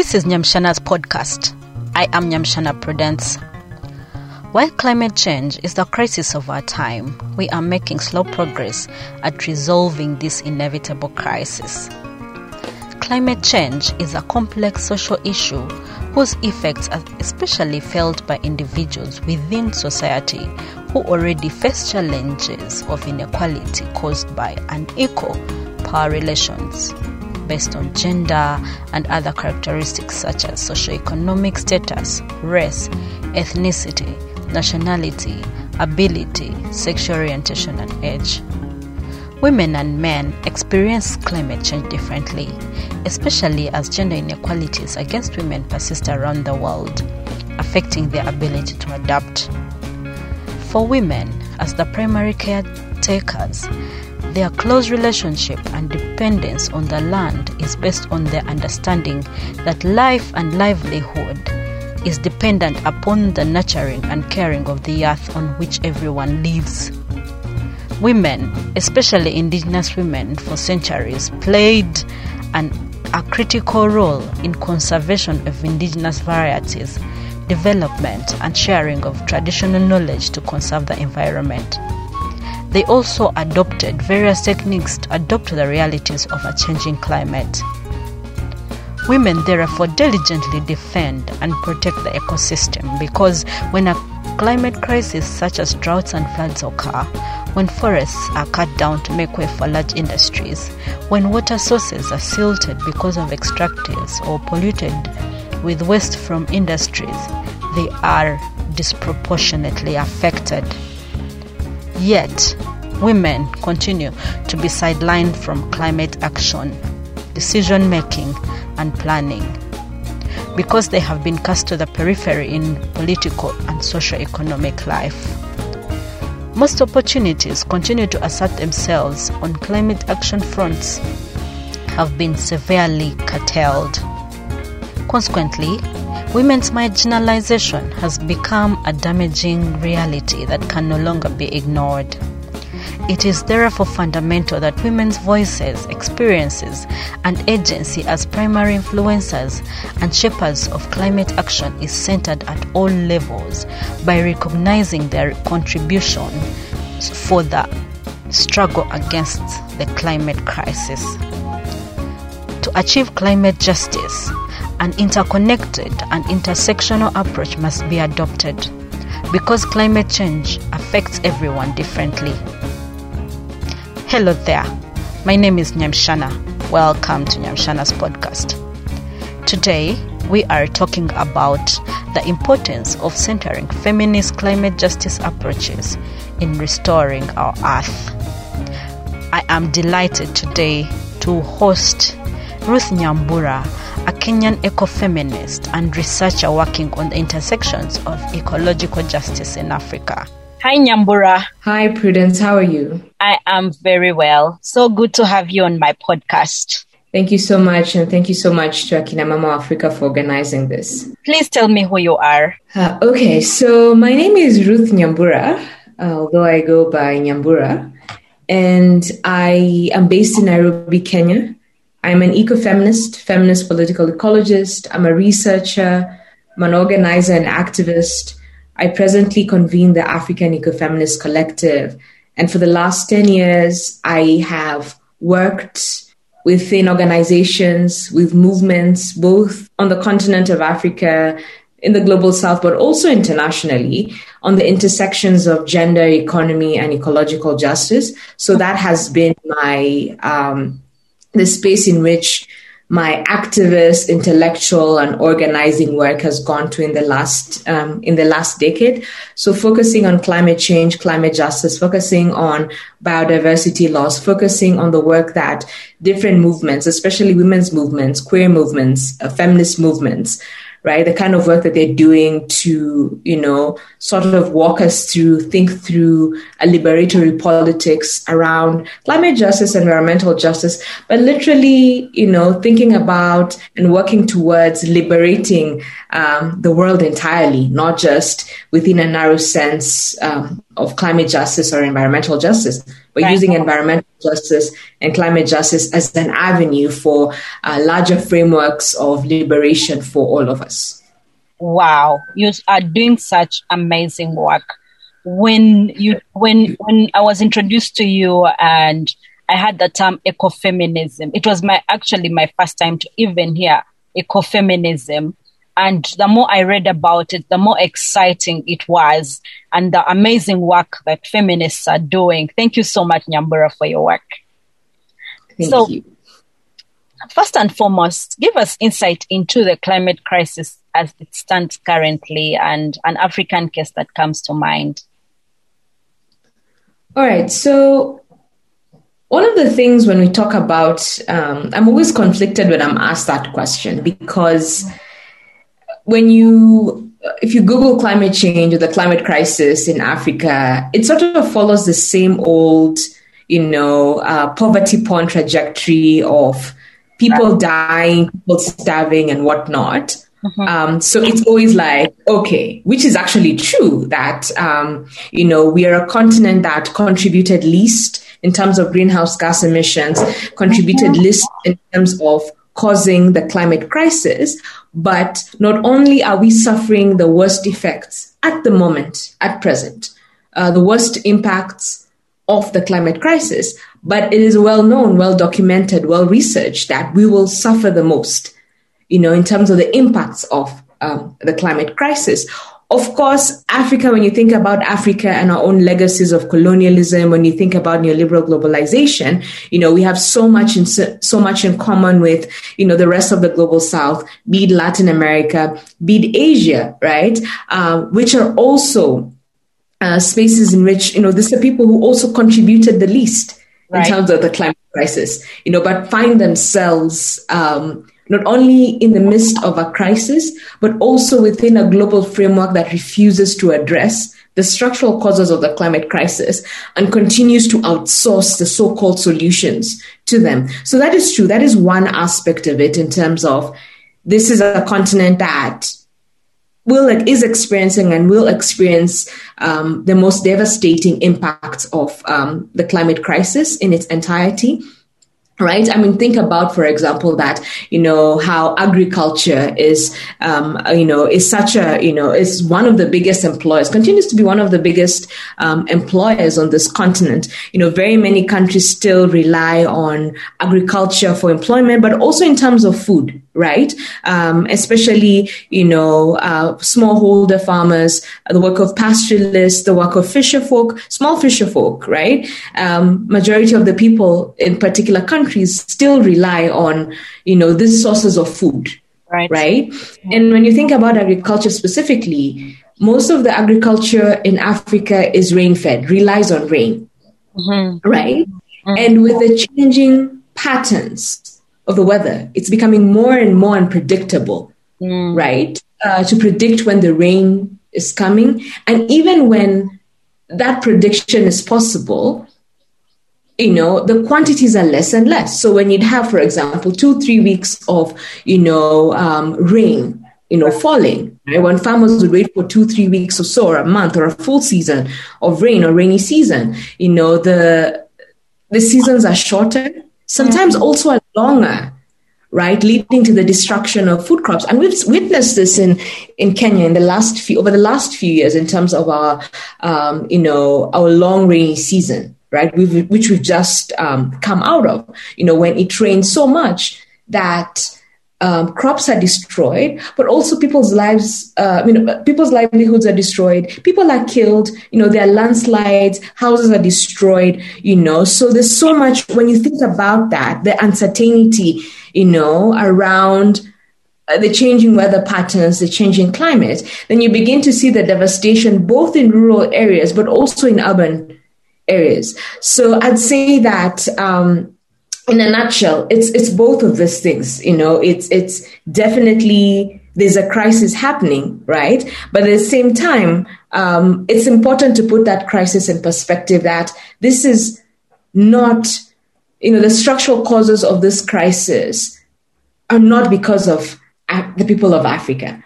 This is Nyamshana's podcast. I am Nyamshana Prudence. While climate change is the crisis of our time, we are making slow progress at resolving this inevitable crisis. Climate change is a complex social issue whose effects are especially felt by individuals within society who already face challenges of inequality caused by unequal power relations based on gender and other characteristics such as socioeconomic status, race, ethnicity, nationality, ability, sexual orientation, and age. Women and men experience climate change differently, especially as gender inequalities against women persist around the world, affecting their ability to adapt. For women, as the primary caretakers, their close relationship and dependence on the land is based on their understanding that life and livelihood is dependent upon the nurturing and caring of the earth on which everyone lives. Women, especially indigenous women, for centuries played an, a critical role in conservation of indigenous varieties, development, and sharing of traditional knowledge to conserve the environment. They also adopted various techniques to adapt to the realities of a changing climate. Women therefore diligently defend and protect the ecosystem because when a climate crisis such as droughts and floods occur, when forests are cut down to make way for large industries, when water sources are silted because of extractives or polluted with waste from industries, they are disproportionately affected. Yet, women continue to be sidelined from climate action, decision making, and planning because they have been cast to the periphery in political and socio-economic life. Most opportunities continue to assert themselves on climate action fronts have been severely curtailed. Consequently, women's marginalization has become a damaging reality that can no longer be ignored. It is therefore fundamental that women's voices, experiences, and agency as primary influencers and shapers of climate action is centered at all levels by recognizing their contribution for the struggle against the climate crisis. To achieve climate justice, an interconnected and intersectional approach must be adopted because climate change affects everyone differently. Hello there, my name is Nyamshana. Welcome to Nyamshana's podcast. Today, we are talking about the importance of centering feminist climate justice approaches in restoring our earth. I am delighted today to host Ruth Nyambura, a Kenyan ecofeminist and researcher working on the intersections of ecological justice in Africa. Hi, Nyambura. Hi, Prudence. How are you? I am very well. So good to have you on my podcast. Thank you so much. And thank you so much to Akina Mama Africa for organizing this. Please tell me who you are. Uh, okay, so my name is Ruth Nyambura, although I go by Nyambura. And I am based in Nairobi, Kenya. I'm an ecofeminist, feminist political ecologist. I'm a researcher, I'm an organizer and activist. I presently convene the African Ecofeminist Collective. And for the last 10 years, I have worked within organizations, with movements, both on the continent of Africa, in the global south, but also internationally on the intersections of gender, economy, and ecological justice. So that has been my, um, the space in which my activist, intellectual, and organizing work has gone to in the last um, in the last decade. So focusing on climate change, climate justice, focusing on biodiversity loss, focusing on the work that different movements, especially women's movements, queer movements, uh, feminist movements, right? The kind of work that they're doing to, you know, sort of walk us through, think through a liberatory politics around climate justice, environmental justice, but literally, you know, thinking about and working towards liberating um, the world entirely, not just within a narrow sense um, of climate justice or environmental justice, but right. using environmental justice and climate justice as an avenue for uh, larger frameworks of liberation for all of us. Wow, you are doing such amazing work. When you when when I was introduced to you and I had the term ecofeminism, it was my actually my first time to even hear ecofeminism. And the more I read about it, the more exciting it was and the amazing work that feminists are doing. Thank you so much, Nyambura, for your work. Thank so, you. First and foremost, give us insight into the climate crisis as it stands currently and an African case that comes to mind. All right. So, one of the things when we talk about, um, I'm always conflicted when I'm asked that question because when you, if you Google climate change or the climate crisis in Africa, it sort of follows the same old, you know, uh, poverty porn trajectory of people dying, people starving, and whatnot. Mm-hmm. Um, so it's always like, okay, which is actually true that, um, you know, we are a continent that contributed least in terms of greenhouse gas emissions, contributed mm-hmm. least in terms of causing the climate crisis. But not only are we suffering the worst effects at the moment, at present, uh, the worst impacts of the climate crisis, but it is well known, well documented, well researched that we will suffer the most, you know, in terms of the impacts of um, the climate crisis. Of course, Africa, when you think about Africa and our own legacies of colonialism, when you think about neoliberal globalization, you know, we have so much in, so much in common with, you know, the rest of the global south, be it Latin America, be it Asia, right? Uh, which are also uh, spaces in which, you know, these are people who also contributed the least right. in terms of the climate crisis, you know, but find themselves, um, not only in the midst of a crisis, but also within a global framework that refuses to address the structural causes of the climate crisis and continues to outsource the so called solutions to them. So that is true. That is one aspect of it in terms of this is a continent that will is experiencing and will experience um, the most devastating impacts of um, the climate crisis in its entirety right? I mean think about for example that you know how agriculture is um, you know is such a you know is one of the biggest employers continues to be one of the biggest um, employers on this continent. You know very many countries still rely on agriculture for employment but also in terms of food right um, especially you know uh, smallholder farmers the work of pastoralists the work of fisher folk small fisher folk right um, majority of the people in particular countries countries still rely on, you know, these sources of food. Right. Right. And when you think about agriculture specifically, most of the agriculture in Africa is rain fed, relies on rain. Mm-hmm. Right. Mm-hmm. And with the changing patterns of the weather, it's becoming more and more unpredictable. Mm. Right. Uh, to predict when the rain is coming. And even when that prediction is possible, you know the quantities are less and less so when you'd have for example two three weeks of you know um, rain you know falling right? when farmers would wait for two three weeks or so or a month or a full season of rain or rainy season you know the the seasons are shorter sometimes also are longer right leading to the destruction of food crops and we've witnessed this in in kenya in the last few over the last few years in terms of our um, you know our long rainy season right? We've, which we've just um, come out of. You know, when it rains so much that um, crops are destroyed, but also people's lives, uh, you know, people's livelihoods are destroyed. People are killed. You know, there are landslides, houses are destroyed. You know, so there's so much when you think about that, the uncertainty, you know, around uh, the changing weather patterns, the changing climate, then you begin to see the devastation both in rural areas, but also in urban areas. So I'd say that um, in a nutshell, it's it's both of these things. You know, it's it's definitely there's a crisis happening, right? But at the same time, um, it's important to put that crisis in perspective. That this is not, you know, the structural causes of this crisis are not because of the people of Africa,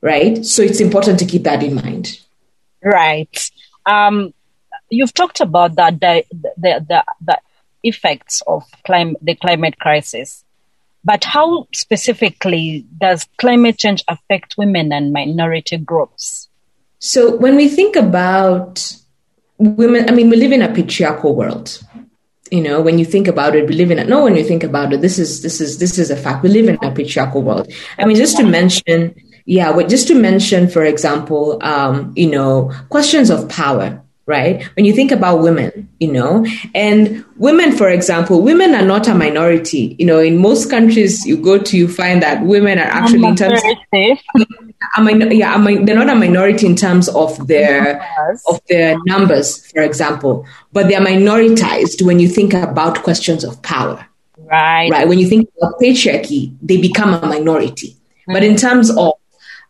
right? So it's important to keep that in mind. Right. Um, you've talked about that the, the, the, the effects of climate, the climate crisis. But how specifically does climate change affect women and minority groups? So when we think about women, I mean, we live in a patriarchal world. You know, when you think about it, we live in a, no, when you think about it, this is, this is, this is a fact. We live in a patriarchal world. I mean, just to mention, yeah, just to mention, for example, um, you know, questions of power right? When you think about women, you know, and women, for example, women are not a minority. You know, in most countries you go to, you find that women are actually in terms. I mean, yeah, I mean, they're not a minority in terms of their of their numbers, for example, but they are minoritized when you think about questions of power. Right. Right. When you think about patriarchy, they become a minority. Mm-hmm. But in terms of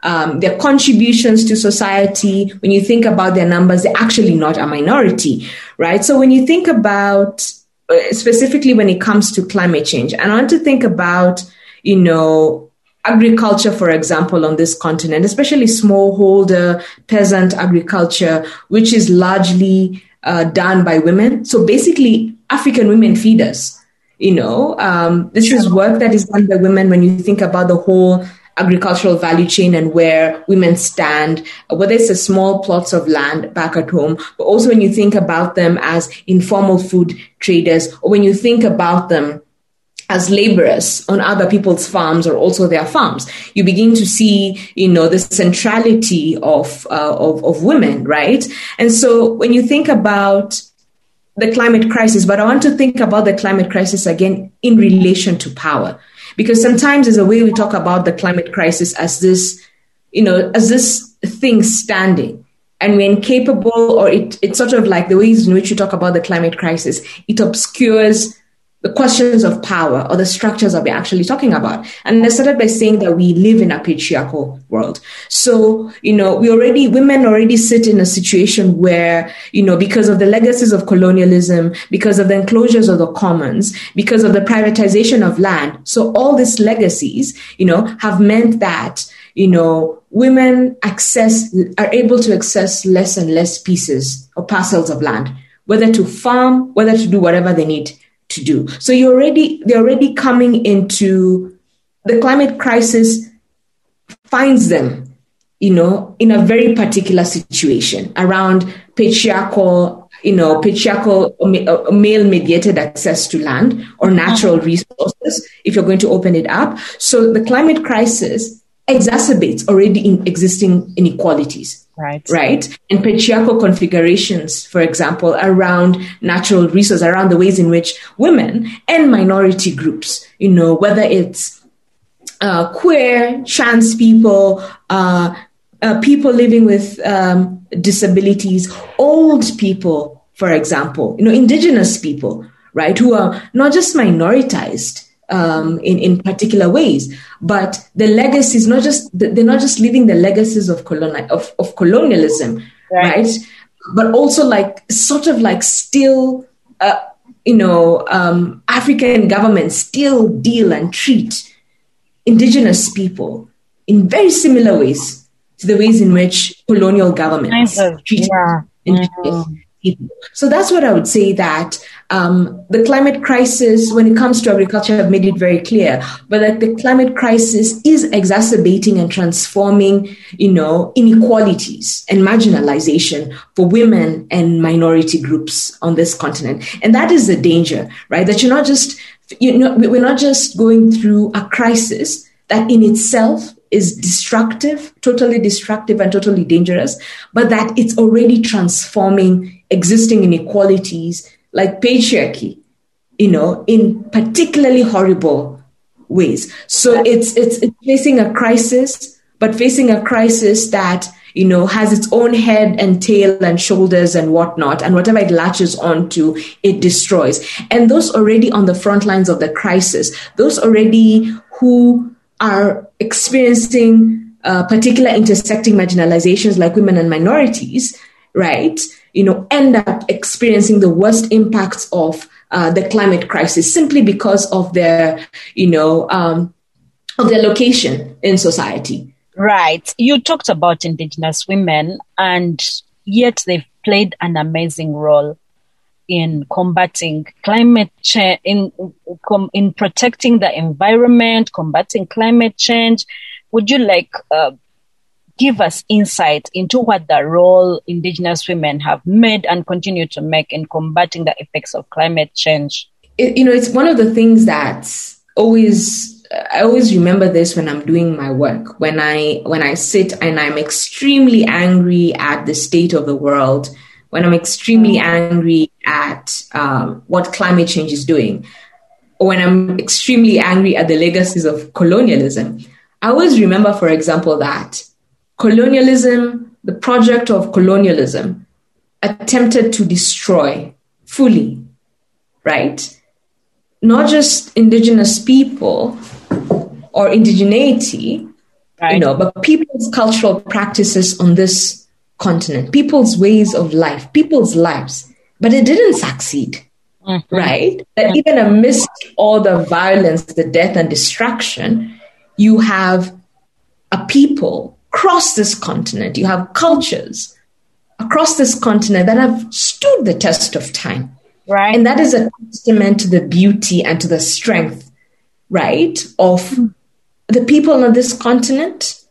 um, their contributions to society, when you think about their numbers, they're actually not a minority, right? So when you think about uh, specifically when it comes to climate change, and I want to think about, you know, agriculture, for example, on this continent, especially smallholder peasant agriculture, which is largely uh, done by women. So basically, African women feed us. You know, um, this is work that is done by women when you think about the whole agricultural value chain and where women stand, whether it's the small plots of land back at home, but also when you think about them as informal food traders, or when you think about them as laborers on other people's farms or also their farms, you begin to see, you know, the centrality of, uh, of, of women, right? And so when you think about the climate crisis, but I want to think about the climate crisis again in relation to power. Because sometimes there's a way we talk about the climate crisis as this, you know, as this thing standing. And we're incapable, or it, it's sort of like the ways in which you talk about the climate crisis, it obscures the questions of power or the structures that we're actually talking about. And I started by saying that we live in a patriarchal world. So, you know, we already, women already sit in a situation where, you know, because of the legacies of colonialism, because of the enclosures of the commons, because of the privatization of land. So all these legacies, you know, have meant that, you know, women access, are able to access less and less pieces or parcels of land, whether to farm, whether to do whatever they need to do. So you're already they're already coming into the climate crisis finds them, you know, in a very particular situation around patriarchal, you know, patriarchal uh, male mediated access to land or natural resources if you're going to open it up. So the climate crisis exacerbates already in existing inequalities. Right. Right. And patriarchal configurations, for example, around natural resources, around the ways in which women and minority groups, you know, whether it's uh, queer, trans people, uh, uh, people living with um, disabilities, old people, for example, you know, indigenous people, right, who are not just minoritized, um, in in particular ways. But the legacies not just they're not just leaving the legacies of coloni- of, of colonialism, right. right. But also like sort of like still, uh, you know, um, African governments still deal and treat indigenous people in very similar ways to the ways in which colonial governments treat yeah. indigenous mm-hmm. people. So that's what I would say that um, the climate crisis, when it comes to agriculture, I've made it very clear, but that the climate crisis is exacerbating and transforming, you know, inequalities and marginalization for women and minority groups on this continent. And that is the danger, right? That you're not just, you know, we're not just going through a crisis that in itself is destructive, totally destructive and totally dangerous, but that it's already transforming existing inequalities like patriarchy, you know, in particularly horrible ways. So it's, it's, it's facing a crisis, but facing a crisis that, you know, has its own head and tail and shoulders and whatnot, and whatever it latches onto, it destroys. And those already on the front lines of the crisis, those already who are experiencing uh, particular intersecting marginalizations like women and minorities, right? You know, end up experiencing the worst impacts of uh, the climate crisis simply because of their, you know, um, of their location in society. Right. You talked about indigenous women, and yet they've played an amazing role in combating climate change, in, in protecting the environment, combating climate change. Would you like uh, give us insight into what the role Indigenous women have made and continue to make in combating the effects of climate change? It, you know, it's one of the things that always I always remember this when I'm doing my work. When I when I sit and I'm extremely angry at the state of the world, when I'm extremely angry at um, what climate change is doing, or when I'm extremely angry at the legacies of colonialism, I always remember, for example, that colonialism, the project of colonialism, attempted to destroy fully, right? Not just indigenous people or indigeneity, right. you know, but people's cultural practices on this continent, people's ways of life, people's lives. But it didn't succeed, mm-hmm. right? That even amidst all the violence, the death, and destruction, you have a people across this continent, you have cultures across this continent that have stood the test of time. Right. And that is a testament to the beauty and to the strength, right, of hmm. the people on this continent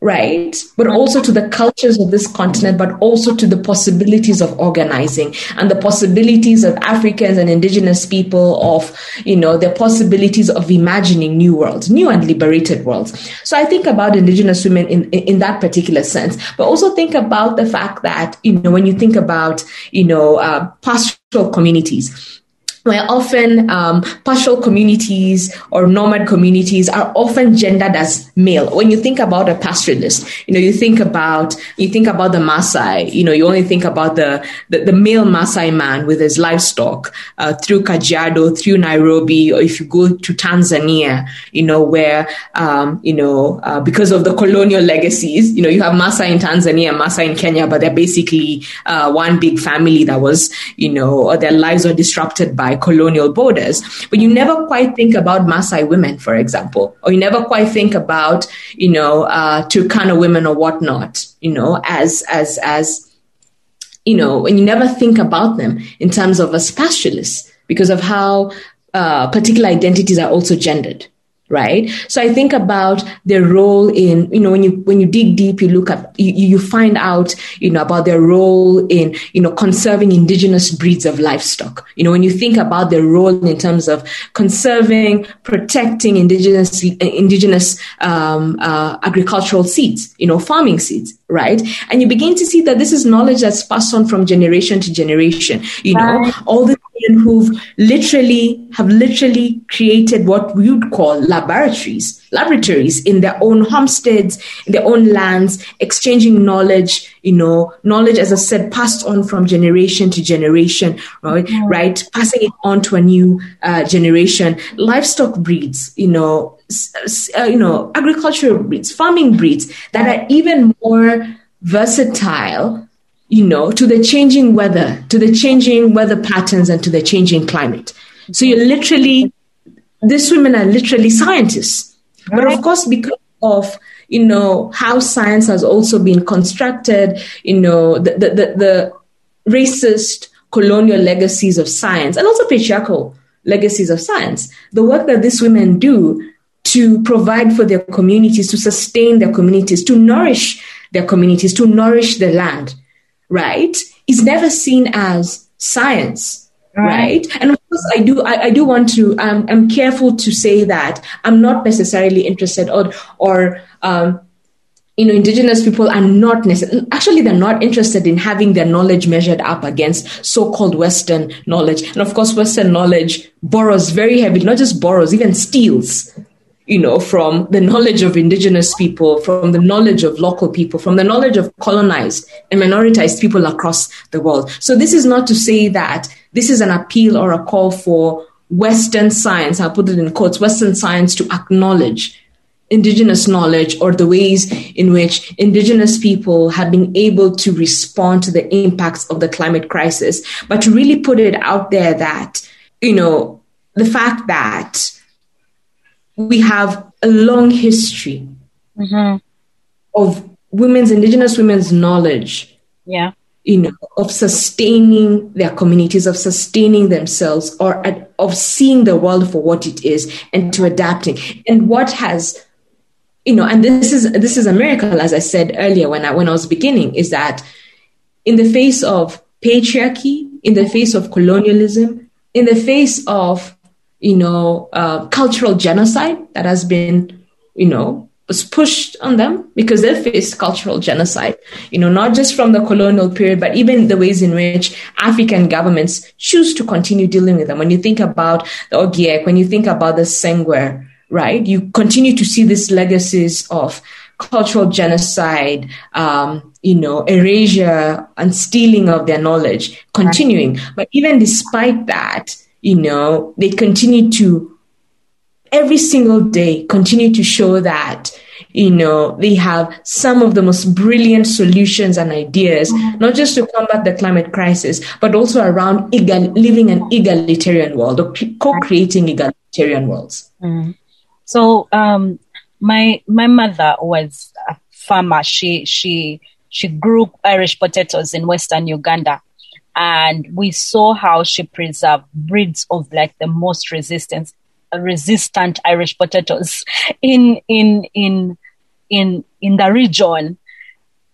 right? But also to the cultures of this continent, but also to the possibilities of organizing and the possibilities of Africans and indigenous people of, you know, the possibilities of imagining new worlds, new and liberated worlds. So I think about indigenous women in, in, that particular sense, but also think about the fact that, you know, when you think about, you know, uh, pastoral communities, where often um, pastoral communities or nomad communities are often gendered as male. When you think about a pastoralist, you know, you think about you think about the Maasai. You know, you only think about the the, the male Maasai man with his livestock uh, through Kajiado, through Nairobi, or if you go to Tanzania, you know, where um, you know uh, because of the colonial legacies, you know, you have Maasai in Tanzania, Maasai in Kenya, but they're basically uh, one big family that was, you know, their lives were disrupted by by colonial borders. But you never quite think about Maasai women, for example, or you never quite think about, you know, uh, Turkana women or whatnot, you know, as, as, as, you know, and you never think about them in terms of as pastoralists because of how uh, particular identities are also gendered right? So i think about their role in you know when you when you dig deep you look at you, you find out you know about their role in you know conserving indigenous breeds of livestock. You know when you think about their role in terms of conserving protecting indigenous indigenous um, uh, agricultural seeds you know farming seeds right? And you begin to see that this is knowledge that's passed on from generation to generation you know? All who've literally have literally created what we would call laboratories, laboratories in their own homesteads, in their own lands, exchanging knowledge, you know, knowledge, as I said, passed on from generation to generation, right? Mm-hmm. Right? Passing it on to a new uh, generation. Livestock breeds, you know, uh, you know, agricultural breeds, farming breeds that are even more versatile you know, to the changing weather, to the changing weather patterns and to the changing climate. So you're literally, these women are literally scientists. Right. But of course, because of, you know, how science has also been constructed, you know, the, the, the, the racist colonial legacies of science and also patriarchal legacies of science, the work that these women do to provide for their communities, to sustain their communities, to nourish their communities, to nourish the land right, is never seen as science. Right. right. And of course, I do. I, I do want to. Um, I'm careful to say that I'm not necessarily interested, or or um, you know, indigenous people are not necessarily, actually, they're not interested in having their knowledge measured up against so-called Western knowledge. And of course, Western knowledge borrows very heavily, not just borrows, even steals you know, from the knowledge of indigenous people, from the knowledge of local people, from the knowledge of colonized and minoritized people across the world. So this is not to say that this is an appeal or a call for Western science, I'll put it in quotes, Western science to acknowledge indigenous knowledge or the ways in which indigenous people have been able to respond to the impacts of the climate crisis, but to really put it out there that, you know, the fact that we have a long history mm-hmm. of women's indigenous women's knowledge yeah you know, of sustaining their communities, of sustaining themselves, or of seeing the world for what it is and to adapting. And what has, you know, and this is this is a miracle, as I said earlier when I when I was beginning, is that in the face of patriarchy, in the face of colonialism, in the face of you know uh, cultural genocide that has been you know was pushed on them because they faced cultural genocide, you know, not just from the colonial period, but even the ways in which African governments choose to continue dealing with them. When you think about the Ogiek, when you think about the Sengwer, right, you continue to see these legacies of cultural genocide, um, you know, erasure and stealing of their knowledge continuing. But even despite that, you know, they continue to every single day continue to show that you know they have some of the most brilliant solutions and ideas not just to combat the climate crisis but also around egal- living an egalitarian world or co-creating egalitarian worlds. Mm-hmm. so um, my my mother was a farmer. She she she grew irish potatoes in western uganda and we saw how she preserved breeds of like the most resistant resistant Irish potatoes in in in in in the region.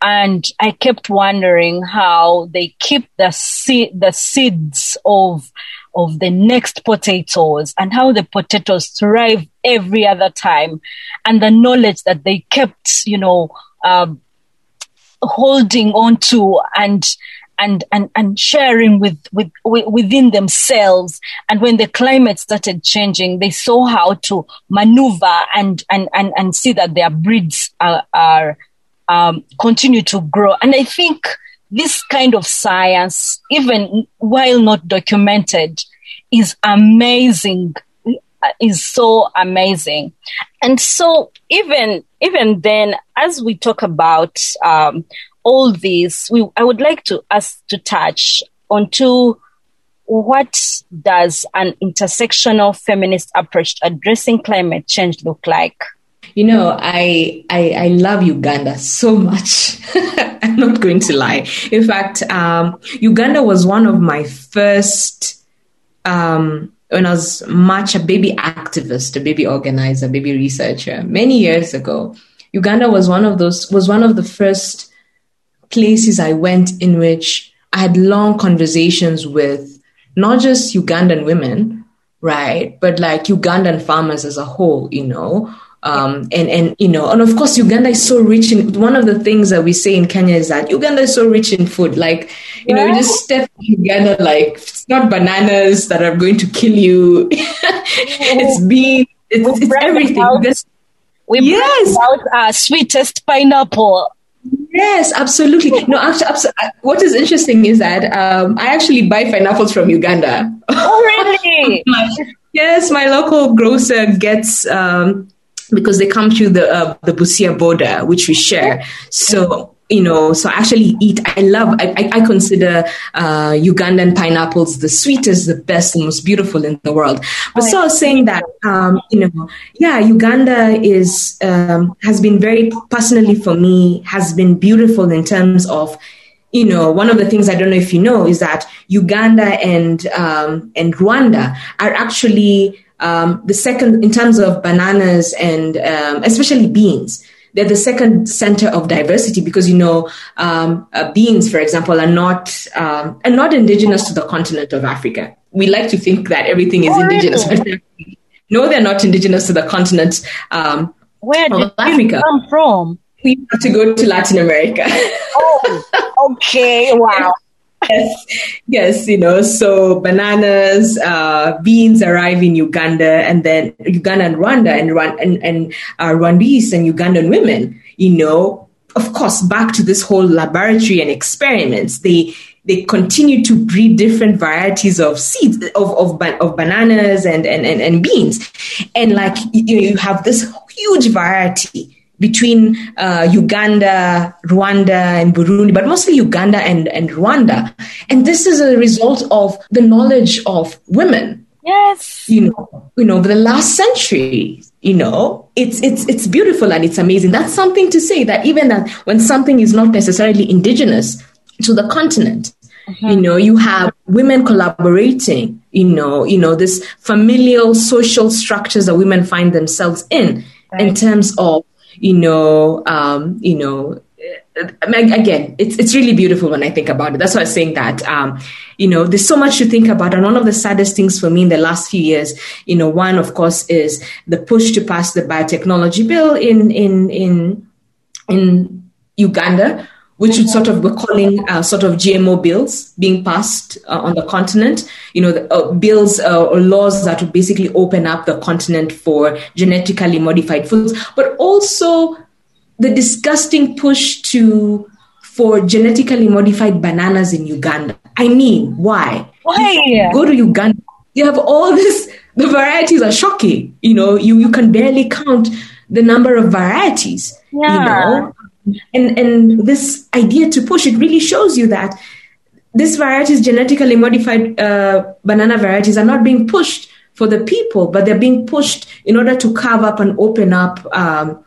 And I kept wondering how they keep the seed the seeds of of the next potatoes and how the potatoes thrive every other time. And the knowledge that they kept you know um, holding on to and and and and sharing with, with, with within themselves. And when the climate started changing they saw how to maneuver and and and, and see that their breeds are, are um, continue to grow. And i think this kind of science even while not documented is amazing is so amazing. And so even even then as we talk about um, all this, we, I would like to us to touch on: onto what does an intersectional feminist approach to addressing climate change look like? You know, I, I, I love Uganda so much. I'm not going to lie. In fact, um, Uganda was one of my first, um, when I was much a baby activist, a baby organizer, baby researcher, many years ago. Uganda was one of those, was one of the first places I went in which I had long conversations with not just Ugandan women, right, but like Ugandan farmers as a whole, you know. Um, and and you know, and of course, Uganda is so rich in. One of the things that we say in Kenya is that Uganda is so rich in food. Like you know, you just step Uganda, like it's not bananas that are going to kill you. it's beans. It's, it's everything. Out, we yes. out our sweetest pineapple Yes, absolutely. No, actually, uh, what is interesting is that um, I actually buy pineapples from Uganda. Oh, really? yes, my local grocer gets um, because they come through the uh, the Busia border, which we share. So you know, so I actually eat. I love. I, I consider uh, Ugandan pineapples the sweetest, the best, the most beautiful in the world. But oh, so I was saying that, um, you know, yeah, Uganda is um, has been very personally for me has been beautiful in terms of you know, one of the things I don't know if you know is that Uganda and um, and Rwanda are actually um, the second in terms of bananas and um, especially beans they're the second center of diversity because you know um, uh, beans, for example, are not um, are not indigenous to the continent of Africa. We like to think that everything is oh, indigenous, but no, they're not indigenous to the continent. Um, Where did Africa come from? We have to go to Latin America. oh, okay, wow yes, yes, you know, so bananas, uh, beans arrive in Uganda, and then Uganda and Rwanda, and and, and uh, Rwandese and Ugandan women, you know, of course, back to this whole laboratory and experiments. They they continue to breed different varieties of seeds of of, of bananas and, and and and beans, and like you, you have this huge variety between uh, Uganda, Rwanda, and Burundi, but mostly Uganda and, and Rwanda. And this is a result of the knowledge of women. Yes. You know, you know, the last century, you know, it's it's it's beautiful and it's amazing. That's something to say that even that when something is not necessarily indigenous to the continent. Mm-hmm. You know, you have women collaborating, you know, you know, this familial social structures that women find themselves in right. in terms of, you know, um, you know, again, it's it's really beautiful when I think about it. That's why I'm saying that. Um, you know, there's so much to think about, and one of the saddest things for me in the last few years, you know, one of course is the push to pass the biotechnology bill in in in in Uganda, which would sort of we're calling uh, sort of GMO bills being passed uh, on the continent. You know, the, uh, bills uh, or laws that would basically open up the continent for genetically modified foods, but also the disgusting push to for genetically modified bananas in Uganda. I mean, why? Why? Go to Uganda. You have all this. The varieties are shocking. You know, you, you can barely count the number of varieties. Yeah. You know, and and this idea to push it really shows you that these varieties, genetically modified uh, banana varieties, are not being pushed for the people, but they're being pushed in order to carve up and open up um,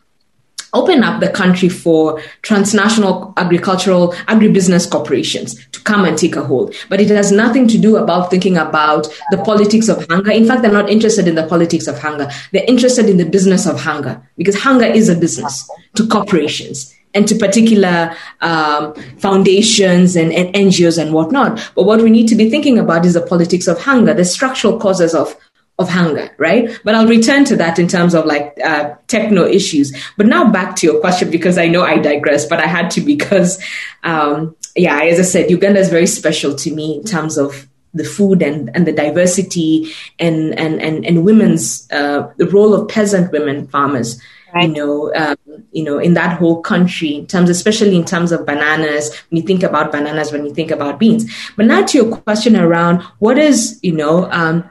open up the country for transnational agricultural agribusiness corporations to come and take a hold. But it has nothing to do about thinking about the politics of hunger. In fact they're not interested in the politics of hunger. They're interested in the business of hunger because hunger is a business to corporations and to particular um, foundations and, and ngos and whatnot but what we need to be thinking about is the politics of hunger the structural causes of of hunger, right? But I'll return to that in terms of like uh, techno issues. But now back to your question because I know I digress, but I had to because, um, yeah, as I said, Uganda is very special to me in terms of the food and, and the diversity and and and, and women's uh, the role of peasant women farmers. Right. You know, um, you know, in that whole country, in terms, especially in terms of bananas. When you think about bananas, when you think about beans. But now to your question around what is, you know, um,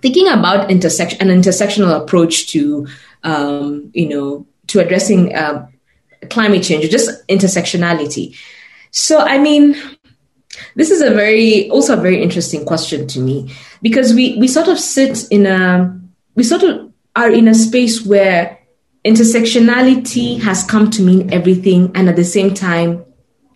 thinking about intersection an intersectional approach to um, you know to addressing uh, climate change or just intersectionality so i mean this is a very also a very interesting question to me because we we sort of sit in a we sort of are in a space where intersectionality has come to mean everything and at the same time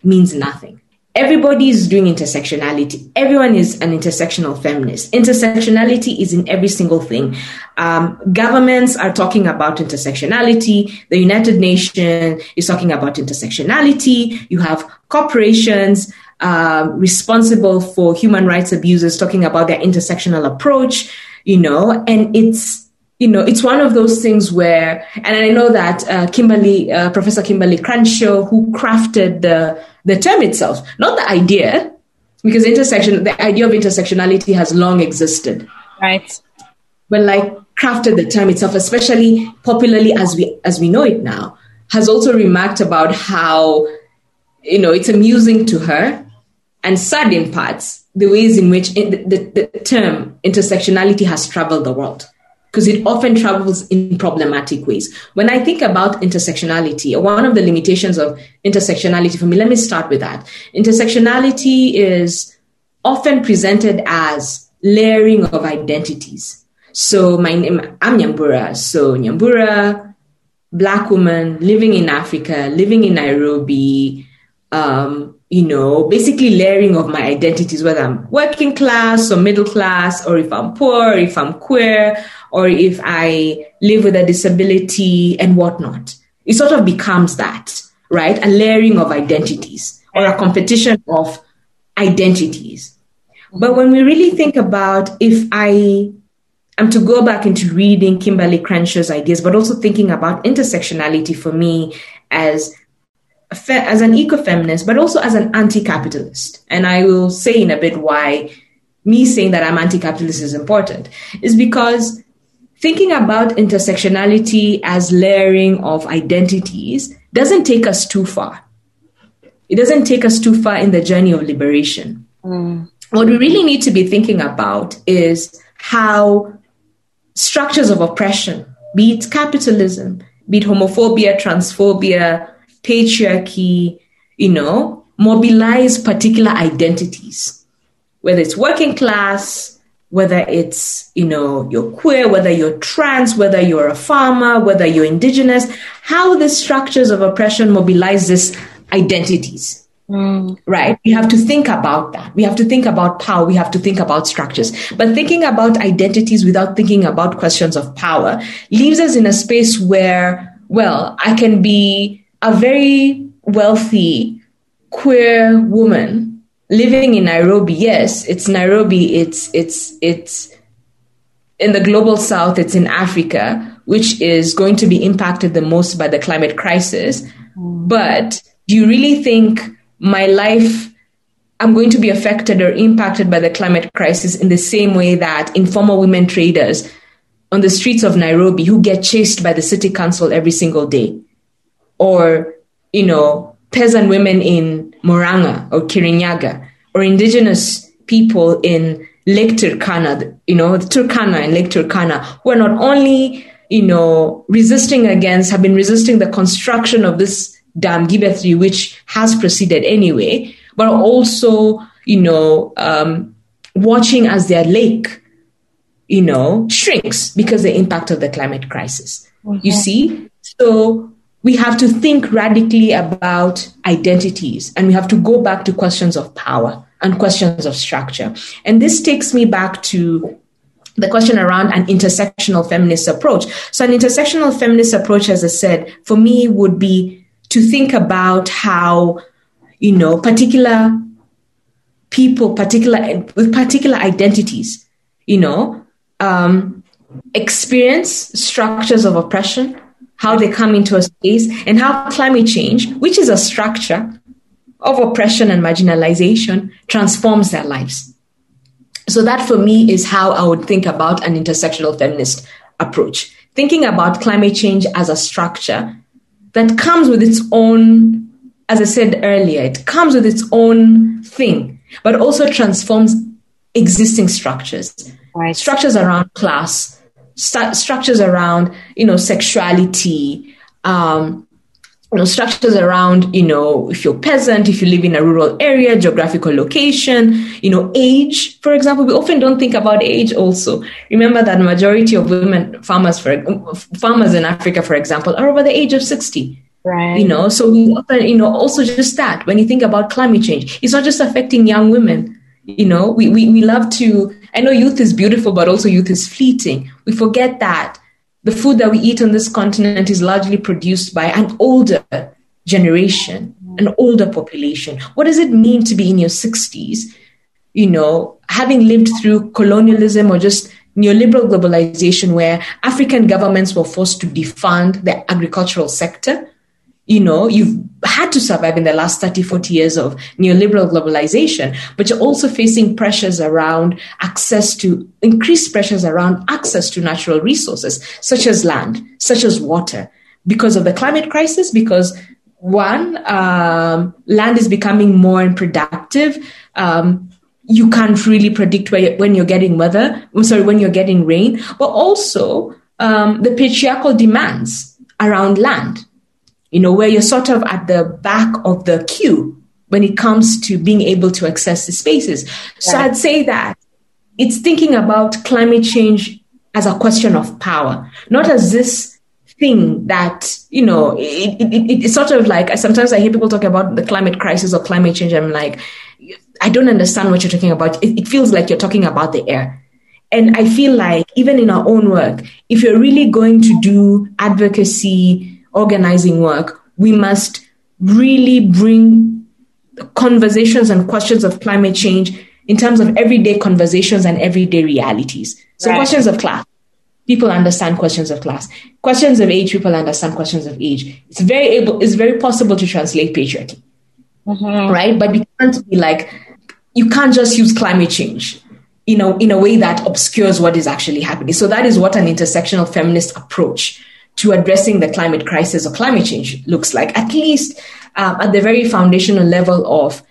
means nothing everybody is doing intersectionality. Everyone is an intersectional feminist. Intersectionality is in every single thing. Um, governments are talking about intersectionality. The United Nations is talking about intersectionality. You have corporations uh, responsible for human rights abuses talking about their intersectional approach, you know, and it's you know, it's one of those things where, and I know that uh, Kimberlé, uh, Professor Kimberlé Crenshaw, who crafted the the term itself, not the idea, because intersection, the idea of intersectionality has long existed. Right. But like crafted the term itself, especially popularly as we as we know it now, has also remarked about how, you know, it's amusing to her and sad in parts the ways in which the, the, the term intersectionality has traveled the world because it often travels in problematic ways. When I think about intersectionality, one of the limitations of intersectionality for me, let me start with that. Intersectionality is often presented as layering of identities. So my name, I'm Nyambura. So Nyambura, black woman living in Africa, living in Nairobi, um, you know, basically layering of my identities, whether I'm working class or middle class, or if I'm poor, or if I'm queer, or if I live with a disability and whatnot. It sort of becomes that, right? A layering of identities or a competition of identities. But when we really think about if I am to go back into reading Kimberlé Crenshaw's ideas, but also thinking about intersectionality for me as as an ecofeminist, but also as an anti-capitalist. And I will say in a bit why me saying that I'm anti-capitalist is important is because thinking about intersectionality as layering of identities doesn't take us too far. It doesn't take us too far in the journey of liberation. Mm. What we really need to be thinking about is how structures of oppression, be it capitalism, be it homophobia, transphobia, patriarchy, you know, mobilize particular identities, whether it's working class, whether it's, you know, you're queer, whether you're trans, whether you're a farmer, whether you're indigenous, how the structures of oppression mobilize these identities. Mm. Right? We have to think about that. We have to think about power. We have to think about structures. But thinking about identities without thinking about questions of power leaves us in a space where, well, I can be a very wealthy queer woman living in Nairobi. Yes, it's Nairobi. It's, it's, it's in the global south, it's in Africa, which is going to be impacted the most by the climate crisis. Mm. But do you really think my life I'm going to be affected or impacted by the climate crisis in the same way that informal women traders on the streets of Nairobi who get chased by the city council every single day, or, you know, peasant women in Murang'a or Kirinyaga, or indigenous people in Lake Turkana, you know, the Turkana and Lake Turkana, who are not only, you know, resisting against, have been resisting the construction of this dam Gibe 3, which has proceeded anyway, but also, you know, um, watching as their lake, you know, shrinks because the impact of the climate crisis. Mm-hmm. You see? So we have to think radically about identities and we have to go back to questions of power and questions of structure. And this takes me back to the question around an intersectional feminist approach. So, an intersectional feminist approach, as I said, for me would be to think about how, you know, particular people, particular with particular identities, you know, um, experience structures of oppression, how they come into a space, and how climate change, which is a structure of oppression and marginalization, transforms their lives. So that for me is how I would think about an intersectional feminist approach. Thinking about climate change as a structure that comes with its own, as I said earlier, it comes with its own thing, but also transforms existing structures. Right. Structures around class, st- structures around, you know, sexuality, um, you know, structures around, you know, if you're peasant, if you live in a rural area, geographical location, you know, age, for example, we often don't think about age also. Remember that majority of women farmers, for farmers in Africa, for example, are over the age of 60. Right. You know, so we often, you know, also just that when you think about climate change, it's not just affecting young women. You know, we, we, we love to, I know youth is beautiful, but also youth is fleeting. We forget that the food that we eat on this continent is largely produced by an older generation, an older population. What does it mean to be in your 60s? You know, having lived through colonialism or just neoliberal globalization, where African governments were forced to defund the agricultural sector you know, you've had to survive in the last 30, 40 years of neoliberal globalization, but you're also facing pressures around access to, increased pressures around access to natural resources, such as land, such as water, because of the climate crisis, because one, um, land is becoming more unproductive. Um, you can't really predict where, when you're getting weather, I'm sorry, when you're getting rain, but also um, the patriarchal demands around land you know, where you're sort of at the back of the queue when it comes to being able to access the spaces. So I'd say that it's thinking about climate change as a question of power, not as this thing that, you know, it, it, it, it's sort of like sometimes I hear people talk about the climate crisis or climate change. I'm like, I don't understand what you're talking about. It, it feels like you're talking about the air. And I feel like even in our own work, if you're really going to do advocacy, organizing work, we must really bring conversations and questions of climate change in terms of everyday conversations and everyday realities. So, right. questions of class, people understand questions of class. Questions of age, people understand questions of age. It's very able, it's very possible to translate patriarchy, mm-hmm. right? But we can't be like, you can't just use climate change you know, in a way that obscures what is actually happening. So that is what an intersectional feminist approach to addressing the climate crisis or climate change looks like, at least um, at the very foundational level of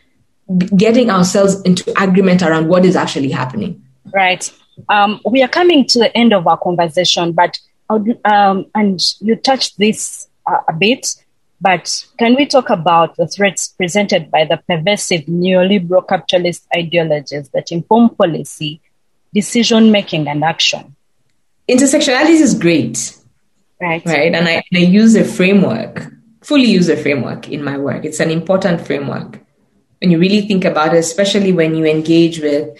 getting ourselves into agreement around what is actually happening. Right. Um, we are coming to the end of our conversation, but um, and you touched this uh, a bit, but can we talk about the threats presented by the pervasive neoliberal capitalist ideologies that inform policy, decision making, and action? Intersectionality is great. Right. Right. And I, I use a framework, fully use a framework in my work. It's an important framework. when you really think about it, especially when you engage with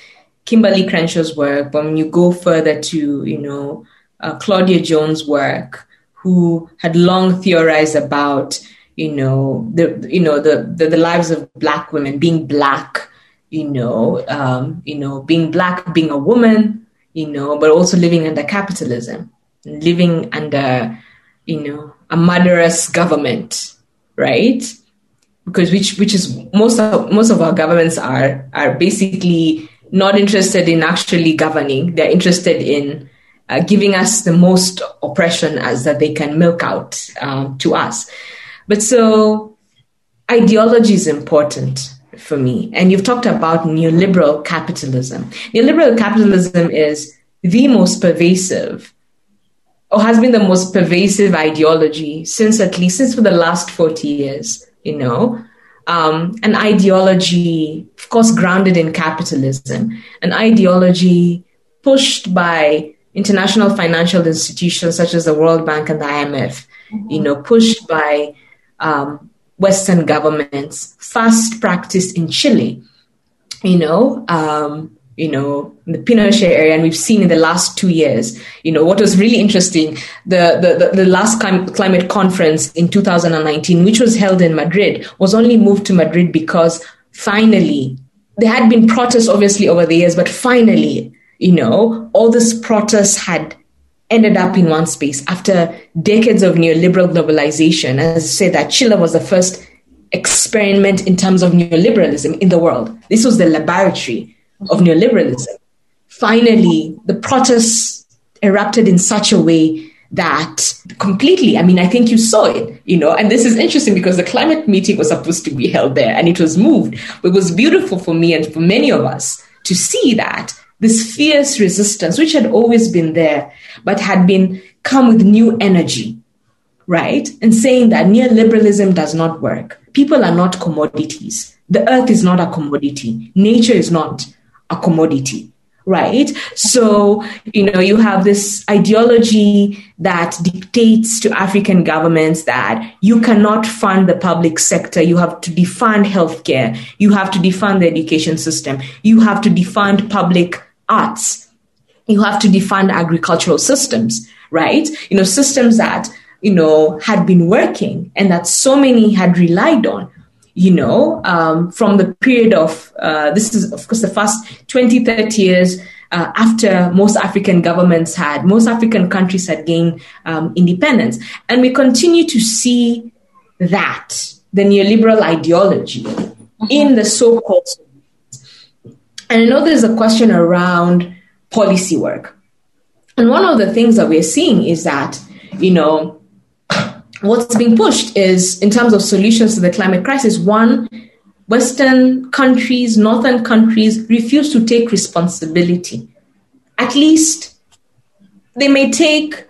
Kimberlé Crenshaw's work, but when you go further to, you know, uh, Claudia Jones' work, who had long theorized about, you know, the, you know, the, the, the lives of black women being black, you know, um, you know, being black, being a woman, you know, but also living under capitalism, living under, you know, a murderous government, right? Because which which is most of most of our governments are are basically not interested in actually governing. They're interested in uh, giving us the most oppression as that they can milk out um, to us. But so ideology is important for me. And you've talked about neoliberal capitalism. Neoliberal capitalism is the most pervasive or has been the most pervasive ideology since at least since for the last 40 years, you know. Um, an ideology, of course, grounded in capitalism, an ideology pushed by international financial institutions such as the World Bank and the IMF, mm-hmm. you know, pushed by um, Western governments, fast practiced in Chile, you know, um, you know, the Pinochet area, and we've seen in the last two years, you know, what was really interesting, the, the, the, the last climate conference in 2019, which was held in Madrid, was only moved to Madrid because finally, there had been protests obviously over the years, but finally, you know, all this protests had ended up in one space after decades of neoliberal globalization. As I say, that Chile was the first experiment in terms of neoliberalism in the world. This was the laboratory of neoliberalism. Finally, the protests erupted in such a way that completely, I mean, I think you saw it, you know, and this is interesting because the climate meeting was supposed to be held there and it was moved. It was beautiful for me and for many of us to see that this fierce resistance, which had always been there, but had been come with new energy, right? And saying that neoliberalism does not work. People are not commodities. The earth is not a commodity. Nature is not a commodity right? So, you know, you have this ideology that dictates to African governments that you cannot fund the public sector. You have to defund healthcare. You have to defund the education system. You have to defund public arts. You have to defund agricultural systems, right? You know, systems that, you know, had been working and that so many had relied on you know, um, from the period of, uh, this is, of course, the first 20, 30 years uh, after most African governments had, most African countries had gained um, independence. And we continue to see that, the neoliberal ideology, mm-hmm. in the so called. And I know there's a question around policy work. And one of the things that we're seeing is that, you know, what's being pushed is in terms of solutions to the climate crisis one western countries northern countries refuse to take responsibility. At least they may take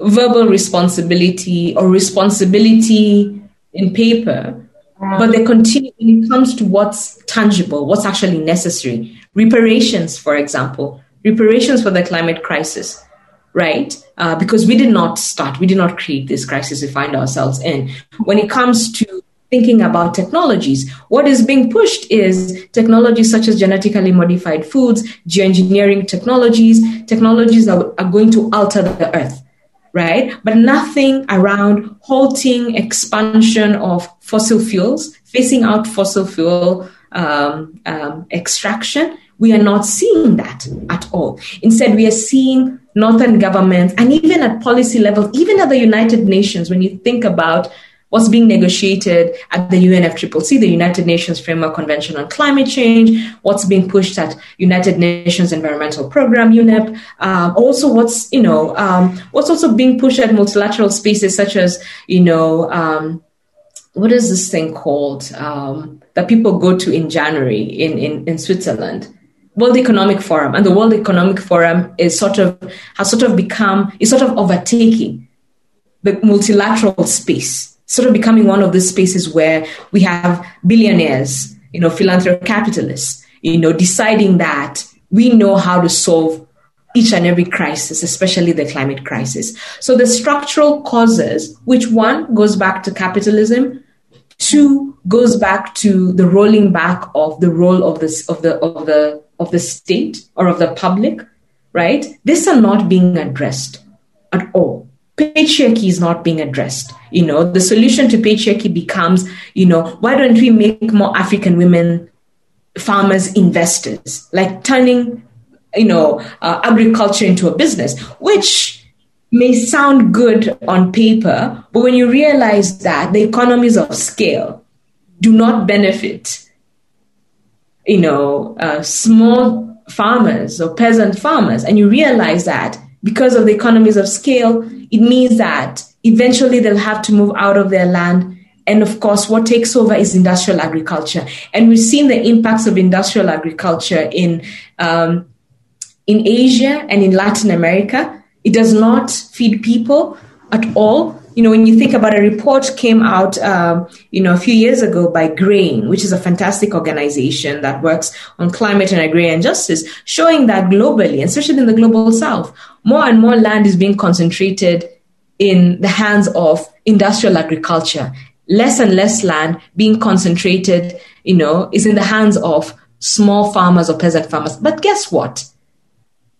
verbal responsibility or responsibility in paper but they continue when it comes to what's tangible what's actually necessary. Reparations for example. Reparations for the climate crisis right? Uh, because we did not start, we did not create this crisis we find ourselves in. When it comes to thinking about technologies, what is being pushed is technologies such as genetically modified foods, geoengineering technologies, technologies that are going to alter the earth. Right, but nothing around halting expansion of fossil fuels, phasing out fossil fuel um, um, extraction. We are not seeing that at all. Instead, we are seeing northern governments, and even at policy level, even at the United Nations, when you think about what's being negotiated at the UNFCCC, the United Nations Framework Convention on Climate Change, what's being pushed at United Nations Environmental Program, UNEP, um, also what's, you know, um, what's also being pushed at multilateral spaces such as, you know, um, what is this thing called um, that people go to in January in, in, in Switzerland? World Economic Forum, and the World Economic Forum is sort of has sort of become is sort of overtaking the multilateral space, sort of becoming one of the spaces where we have billionaires, you know, philanthropic capitalists, you know, deciding that we know how to solve each and every crisis, especially the climate crisis. So the structural causes, which one goes back to capitalism, Two goes back to the rolling back of the role of this of the of the of the state or of the public, right? These are not being addressed at all. Patriarchy is not being addressed. You know, the solution to patriarchy becomes, you know, why don't we make more African women farmers investors, like turning, you know, uh, agriculture into a business, which may sound good on paper, but when you realize that the economies of scale do not benefit, you know, uh, small farmers or peasant farmers, and you realize that because of the economies of scale, it means that eventually they'll have to move out of their land. And of course, what takes over is industrial agriculture. And we've seen the impacts of industrial agriculture in, um, in Asia and in Latin America it does not feed people at all. You know, when you think about a report came out, um, you know, a few years ago by Grain, which is a fantastic organization that works on climate and agrarian justice, showing that globally, especially in the global south, more and more land is being concentrated in the hands of industrial agriculture. Less and less land being concentrated, you know, is in the hands of small farmers or peasant farmers. But guess what?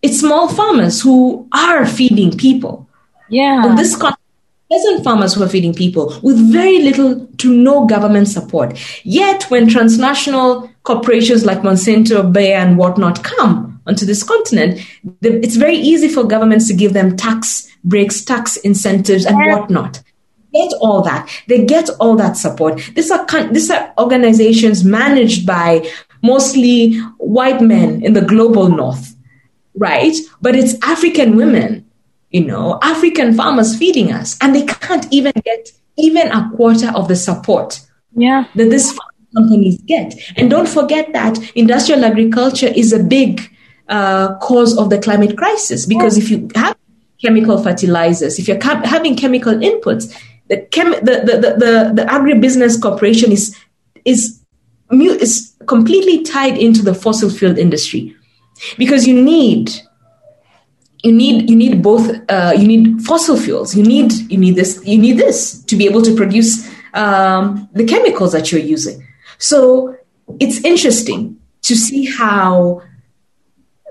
it's small farmers who are feeding people. Yeah. In this peasant farmers who are feeding people with very little to no government support. Yet, when transnational corporations like Monsanto, Bayer, and whatnot come onto this continent, it's very easy for governments to give them tax breaks, tax incentives, and whatnot. Get all that. They get all that support. These are these are organizations managed by mostly white men in the global north right? But it's African women, you know, African farmers feeding us, and they can't even get even a quarter of the support yeah. that these companies get. And don't forget that industrial agriculture is a big uh, cause of the climate crisis because if you have chemical fertilizers, if you're ca- having chemical inputs, the, chem- the, the, the, the, the agribusiness corporation is is is completely tied into the fossil fuel industry because you need you need you need both uh, you need fossil fuels. You need you need this you need this to be able to produce um, the chemicals that you're using. So it's interesting to see how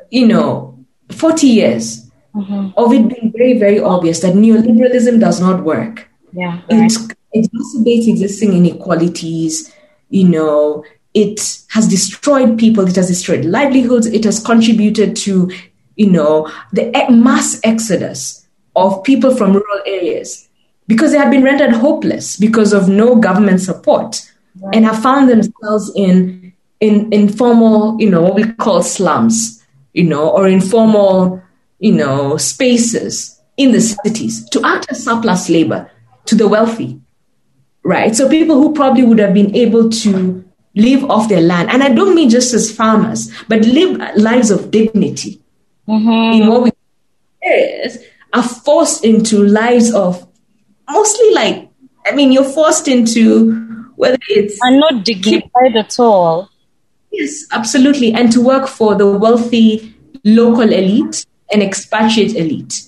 you know 40 years mm-hmm. of it being very very obvious that neoliberalism does not work. Yeah right. it exacerbates existing inequalities you know. It has destroyed people, it has destroyed livelihoods, it has contributed to, you know, the mass exodus of people from rural areas because they have been rendered hopeless because of no government support right. and have found themselves in in informal, you know, what we call slums, you know, or informal, you know, spaces in the cities to act as surplus labor to the wealthy. Right. So people who probably would have been able to live off their land. And I don't mean just as farmers, but live lives of dignity. Mm-hmm. In what we is are forced into lives of mostly like, I mean, you're forced into whether it's. are not dignified at all. Yes, absolutely. And to work for the wealthy local elite and expatriate elite,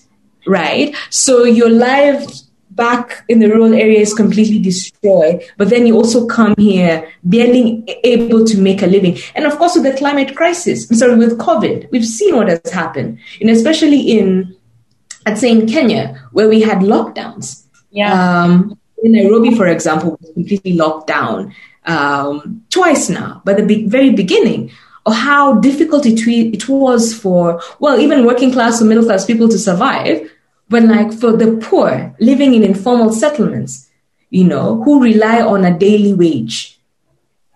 right? So your lives back in the rural area is completely destroyed. But then you also come here barely able to make a living. And of course, with the climate crisis, I'm sorry, with COVID, we've seen what has happened. And especially in, I'd say in Kenya, where we had lockdowns. Yeah. Um, in Nairobi, for example, was completely locked down um, twice now, but the be- very beginning of how difficult it, it was for, well, even working class or middle class people to survive but like for the poor living in informal settlements, you know, who rely on a daily wage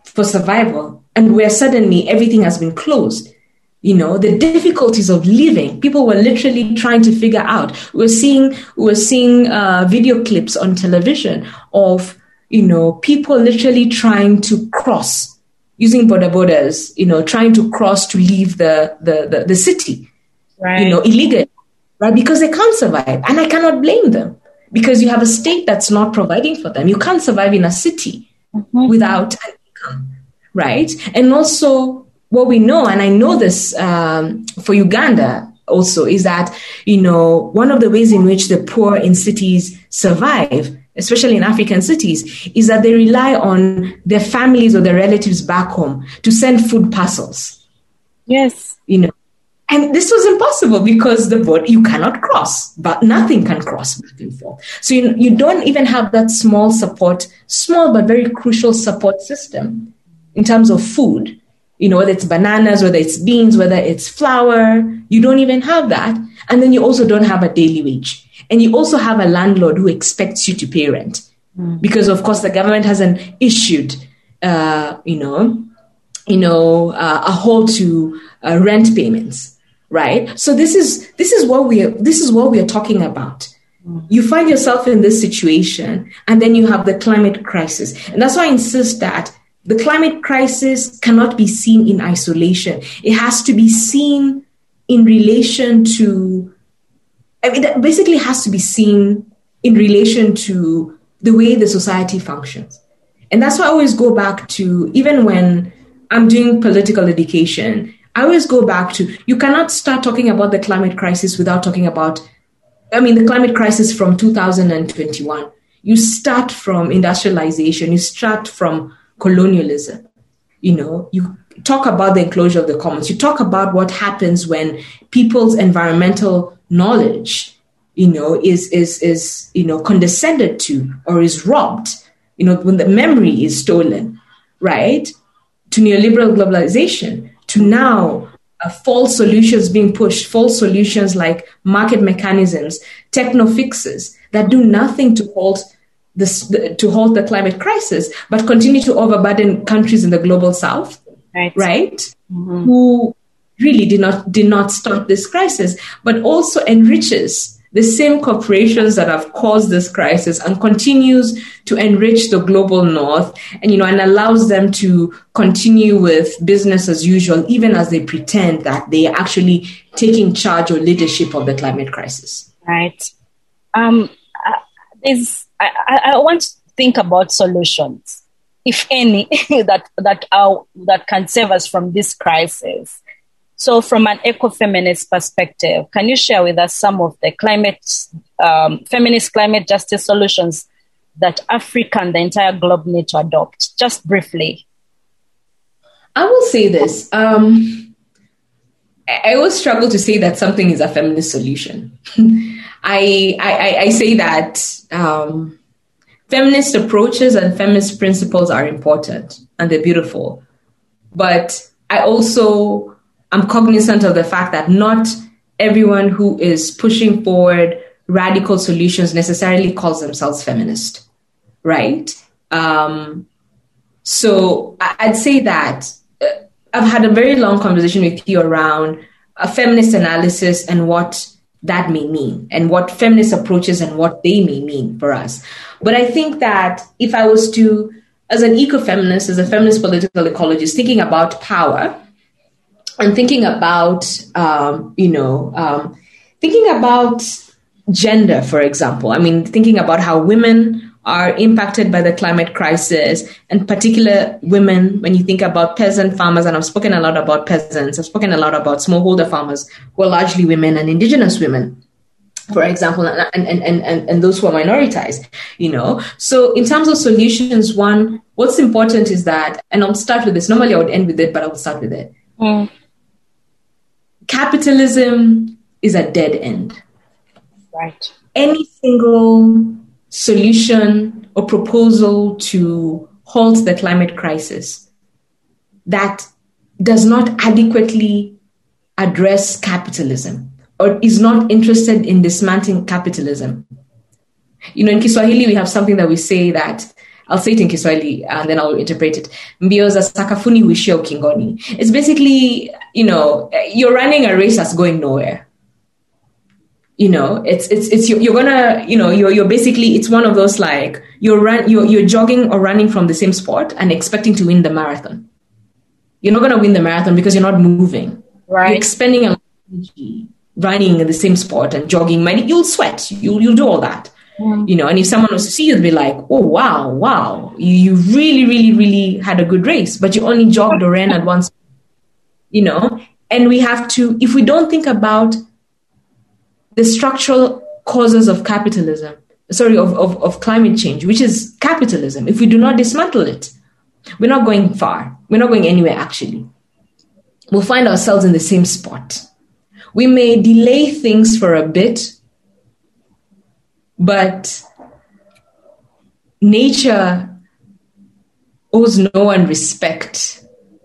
for survival, and where suddenly everything has been closed, you know, the difficulties of living, people were literally trying to figure out. We're seeing, we're seeing uh, video clips on television of, you know, people literally trying to cross using border borders, you know, trying to cross to leave the, the, the, the city, right. you know, illegally right? Because they can't survive. And I cannot blame them because you have a state that's not providing for them. You can't survive in a city mm-hmm. without an income, right? And also, what we know, and I know this um, for Uganda also, is that, you know, one of the ways in which the poor in cities survive especially in African cities, is that they rely on their families or their relatives back home to send food parcels. Yes. You know, and this was impossible because the border you cannot cross, but nothing can cross back and forth. So you, you don't even have that small support, small but very crucial support system in terms of food. You know, whether it's bananas, whether it's beans, whether it's flour, you don't even have that. And then you also don't have a daily wage. And you also have a landlord who expects you to pay rent. Mm. Because of course the government hasn't issued, uh, you know, you know, uh, a hold to uh, rent payments, right? So this is this is what we are, this is what we are talking about. You find yourself in this situation, and then you have the climate crisis, and that's why I insist that the climate crisis cannot be seen in isolation. It has to be seen in relation to. I mean, it basically has to be seen in relation to the way the society functions. And that's why I always go back to, even when I'm doing political education, I always go back to you cannot start talking about the climate crisis without talking about, I mean, the climate crisis from 2021. You start from industrialization, you start from colonialism. You know, you talk about the enclosure of the commons, you talk about what happens when people's environmental knowledge, you know, is is is you know condescended to or is robbed. You know, when the memory is stolen, right? To neoliberal globalization to now uh, false solutions being pushed, false solutions like market mechanisms, techno fixes that do nothing to halt this, the, to halt the climate crisis, but continue to overburden countries in the global south, right? right? Mm-hmm. Who really did not did not stop this crisis, but also enriches the same corporations that have caused this crisis and continues to enrich the global north and you know and allows them to continue with business as usual even as they pretend that they are actually taking charge or leadership of the climate crisis. Right. Um uh, there's I, I want to think about solutions if any that that are that can save us from this crisis so, from an ecofeminist perspective, can you share with us some of the climate, um, feminist climate justice solutions that Africa and the entire globe need to adopt? Just briefly. I will say this. Um, I always struggle to say that something is a feminist solution. I, I, I, say that um, feminist approaches and feminist principles are important and they're beautiful. But I also I'm cognizant of the fact that not everyone who is pushing forward radical solutions necessarily calls themselves feminist, right? Um, so I'd say that uh, I've had a very long conversation with you around a feminist analysis and what that may mean and what feminist approaches and what they may mean for us. But I think that if I was to, as an ecofeminist, as a feminist political ecologist, thinking about power, and thinking about, um, you know, um, thinking about gender, for example. I mean, thinking about how women are impacted by the climate crisis, and particular women, when you think about peasant farmers, and I've spoken a lot about peasants, I've spoken a lot about smallholder farmers who are largely women and indigenous women for example, and, and, and, and, and those who are minoritized, you know. So in terms of solutions, one, what's important is that, and I'll start with this. Normally I would end with it, but I will start with it. Mm capitalism is a dead end. Right. Any single solution or proposal to halt the climate crisis that does not adequately address capitalism or is not interested in dismantling capitalism. You know, in Kiswahili, we have something that we say that I'll say it in Kiswahili and then I'll interpret it. Mbio za sakafuni huishia ukingoni. It's basically, you know, you're running a race that's going nowhere. You know, it's it's it's you're gonna, you know, you're you're basically it's one of those like you're run you're you're jogging or running from the same spot and expecting to win the marathon. You're not gonna win the marathon because you're not moving. Right. You're expending a lot of energy running in the same spot and jogging. You'll sweat. You'll you'll do all that yeah. You know, and if someone was to see you, they'd be like, oh, wow, wow, you, you really, really, really had a good race, but you only jogged or ran at once, you know? And we have to, if we don't think about the structural causes of capitalism, sorry, of, of, of climate change, which is capitalism, if we do not dismantle it, we're not going far. We're not going anywhere, actually. We'll find ourselves in the same spot. We may delay things for a bit, but nature owes no one respect.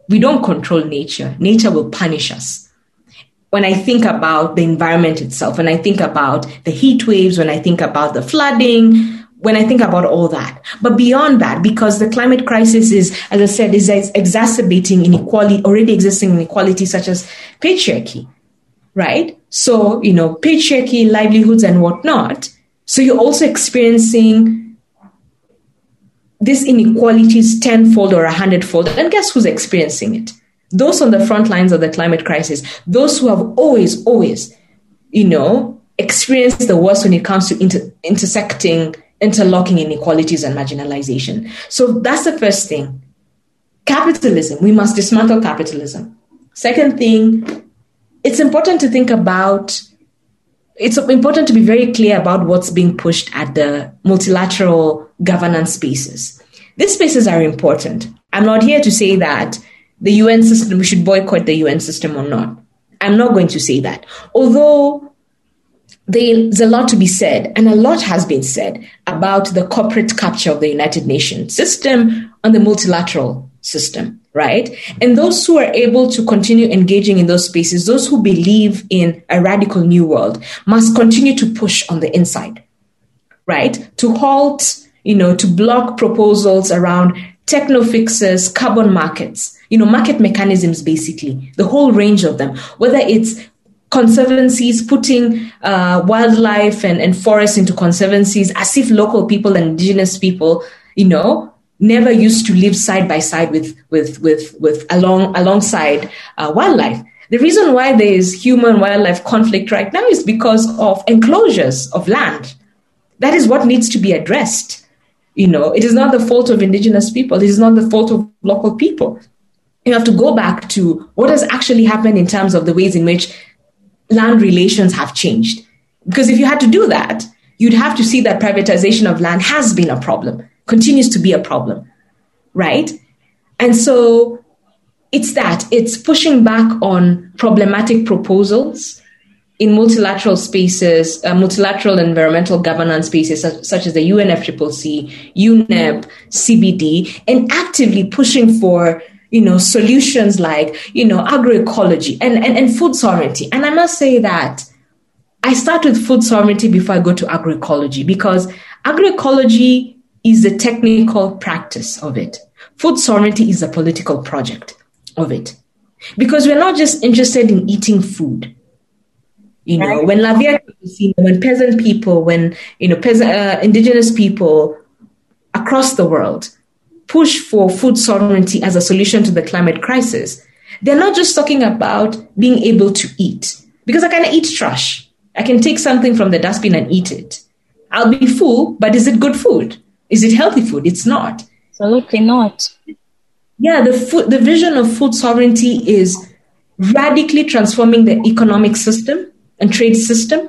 We don't control nature. Nature will punish us. When I think about the environment itself, when I think about the heat waves, when I think about the flooding, when I think about all that. But beyond that, because the climate crisis is, as I said, is exacerbating inequality, already existing inequality such as patriarchy, right? So, you know, patriarchy, livelihoods and whatnot. So you're also experiencing these inequalities tenfold or a hundredfold. And guess who's experiencing it? Those on the front lines of the climate crisis, those who have always, always, you know, experienced the worst when it comes to inter- intersecting interlocking inequalities and marginalization. So that's the first thing. Capitalism, we must dismantle capitalism. Second thing, it's important to think about, it's important to be very clear about what's being pushed at the multilateral governance spaces. These spaces are important. I'm not here to say that the UN system, we should boycott the UN system or not. I'm not going to say that. Although there's a lot to be said, and a lot has been said about the corporate capture of the United Nations system and the multilateral system, right? And those who are able to continue engaging in those spaces, those who believe in a radical new world, must continue to push on the inside, right? To halt, you know, to block proposals around techno fixes, carbon markets, you know, market mechanisms, basically, the whole range of them, whether it's conservancies putting uh, wildlife and, and forests into conservancies as if local people and indigenous people you know never used to live side by side with with with with along alongside uh, wildlife. The reason why there is human wildlife conflict right now is because of enclosures of land. That is what needs to be addressed. You know it is not the fault of indigenous people. It is not the fault of local people. You have to go back to what has actually happened in terms of the ways in which land relations have changed. Because if you had to do that, you'd have to see that privatization of land has been a problem, continues to be a problem, right? And so it's that, it's pushing back on problematic proposals in multilateral spaces, uh, multilateral environmental governance spaces such, such, as the UNFCCC, UNEP, CBD, and actively pushing for you know, solutions like, you know, agroecology and, and, and food sovereignty. And I must say that I start with food sovereignty before I go to agroecology because agroecology is the technical practice of it. Food sovereignty is a political project of it. Because we're not just interested in eating food. You know, when La Via, when peasant people, when, you know, peasant, uh, indigenous people across the world push for food sovereignty as a solution to the climate crisis, they're not just talking about being able to eat, because I can eat trash. I can take something from the dustbin and eat it. I'll be full, but is it good food? Is it healthy food? It's not. Absolutely not. Yeah, the food, the vision of food sovereignty is radically transforming the economic system and trade system.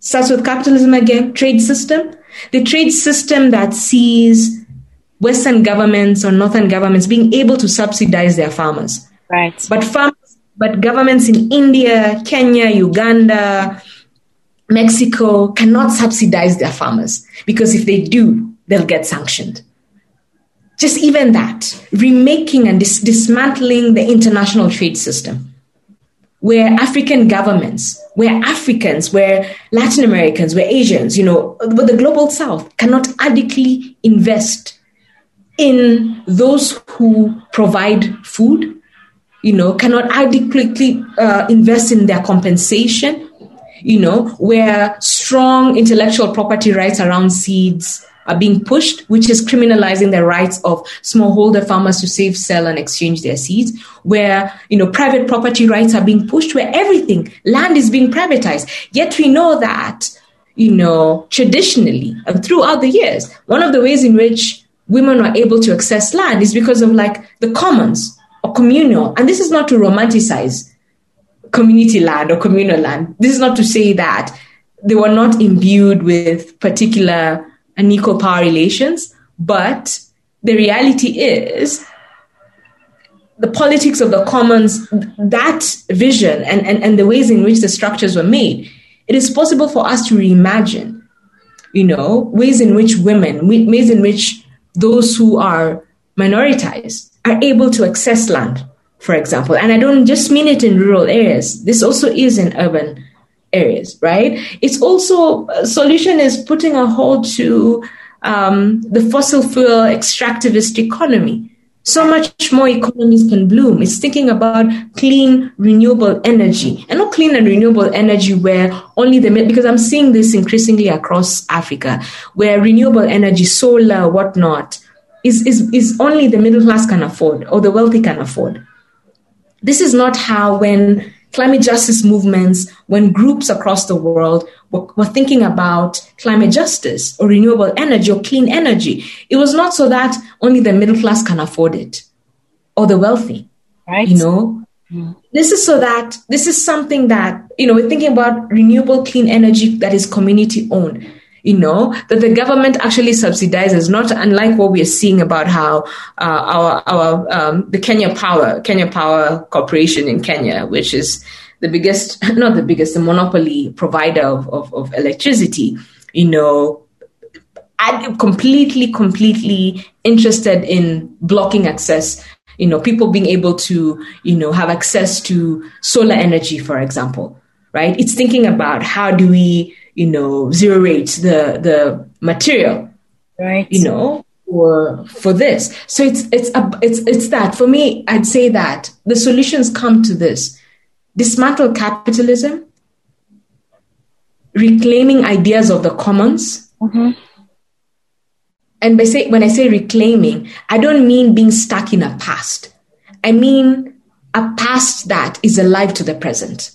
Starts with capitalism again, trade system. The trade system that sees Western governments or Northern governments being able to subsidize their farmers. Right. But farmers, but governments in India, Kenya, Uganda, Mexico cannot subsidize their farmers because if they do, they'll get sanctioned. Just even that, remaking and dis- dismantling the international trade system, where African governments, where Africans, where Latin Americans, where Asians, you know, where the global South cannot adequately invest in those who provide food, you know, cannot adequately uh, invest in their compensation, you know, where strong intellectual property rights around seeds are being pushed, which is criminalizing the rights of smallholder farmers to save, sell, and exchange their seeds, where you know private property rights are being pushed, where everything, land is being privatized. Yet we know that, you know, traditionally and throughout the years, one of the ways in which women are able to access land is because of like the commons or communal. And this is not to romanticize community land or communal land. This is not to say that they were not imbued with particular unequal power relations, but the reality is the politics of the commons, that vision and, and, and the ways in which the structures were made, it is possible for us to reimagine, you know, ways in which women, ways in which those who are minoritized are able to access land, for example. And I don't just mean it in rural areas. This also is in urban areas, right? It's also a solution is putting a halt to um, the fossil fuel extractivist economy so much more economies can bloom. It's thinking about clean, renewable energy and not clean and renewable energy where only the, because I'm seeing this increasingly across Africa, where renewable energy, solar, whatnot, is, is, is only the middle class can afford or the wealthy can afford. This is not how when climate justice movements, when groups across the world were, were, thinking about climate justice or renewable energy or clean energy, it was not so that only the middle class can afford it or the wealthy. Right. You know, mm. this is so that this is something that, you know, we're thinking about renewable clean energy that is community owned you know, that the government actually subsidizes, not unlike what we are seeing about how uh, our, our um, the Kenya Power, Kenya Power Corporation in Kenya, which is the biggest, not the biggest, the monopoly provider of, of, of electricity, you know, I'm completely, completely interested in blocking access. You know, people being able to, you know, have access to solar energy, for example, right? It's thinking about how do we you know, zero rate the the material, right? You know, for for this. So it's it's a, it's it's that for me. I'd say that the solutions come to this: dismantle capitalism, reclaiming ideas of the commons. Mm-hmm. And by say when I say reclaiming, I don't mean being stuck in a past. I mean a past that is alive to the present.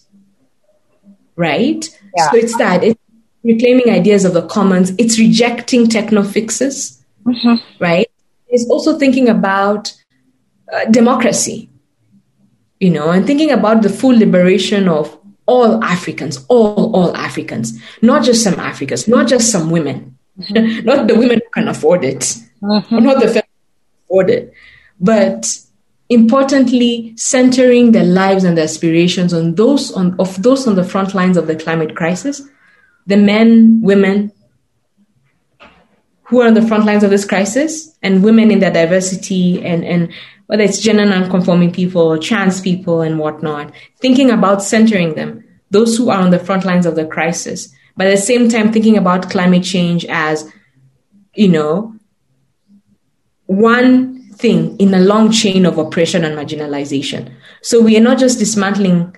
Right? Yeah. So it's that. It's reclaiming ideas of the commons. It's rejecting techno fixes, mm-hmm. right? It's also thinking about uh, democracy, you know, and thinking about the full liberation of all Africans, all all Africans, not just some Africans, not just some women, mm-hmm. not the women who can afford it, mm-hmm. not the families who afford it, but importantly centering their lives and their aspirations on those on, of those on the front lines of the climate crisis the men, women who are on the front lines of this crisis and women in their diversity and, and whether it's gender non-conforming people trans people and whatnot, thinking about centering them, those who are on the front lines of the crisis, but at the same time thinking about climate change as, you know, one thing in a long chain of oppression and marginalization. So we are not just dismantling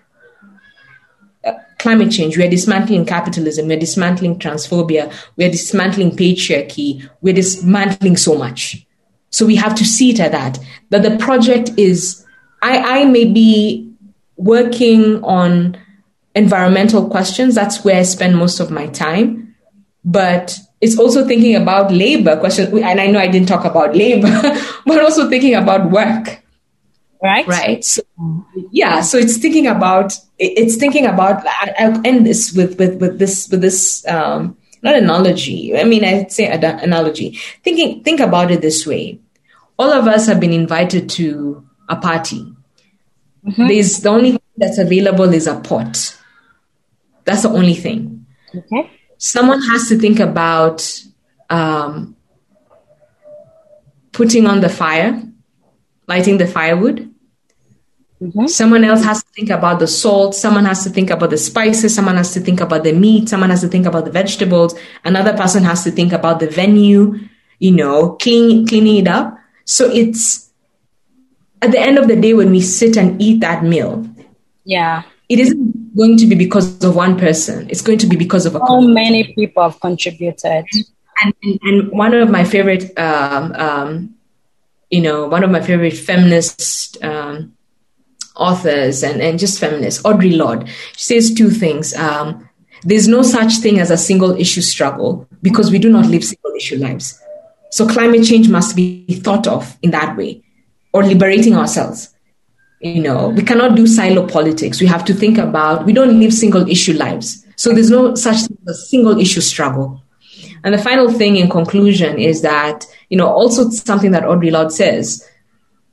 climate change, we're dismantling capitalism, we're dismantling transphobia, we're dismantling patriarchy, we're dismantling so much. So we have to see it at that. That the project is, I, I may be working on environmental questions. That's where I spend most of my time. But it's also thinking about labor questions. And I know I didn't talk about labor, but also thinking about work right? Right. So, yeah so it's thinking about it's thinking about i'll end this with with with this with this um not analogy. I mean i'd say analogy. Thinking think about it this way. All of us have been invited to a party. Mm-hmm. there's the only thing that's available is a pot. That's the only thing. Okay. Someone has to think about um, putting on the fire lighting the firewood Mm-hmm. Someone else has to think about the salt. Someone has to think about the spices. Someone has to think about the meat. Someone has to think about the vegetables. Another person has to think about the venue, you know, clean, cleaning it up. So it's at the end of the day when we sit and eat that meal. Yeah. It isn't going to be because of one person. It's going to be because of a so many people have contributed. And, and, and one of my favorite, um, um, you know, one of my favorite feminist um, authors and, and just feminists, Audre Lorde. She says two things. Um, there's no such thing as a single issue struggle because we do not live single issue lives. So climate change must be thought of in that way or liberating ourselves. You know, we cannot do silo politics. We have to think about, we don't live single issue lives. So there's no such thing as a single issue struggle. And the final thing in conclusion is that, you know, also something that Audre Lorde says,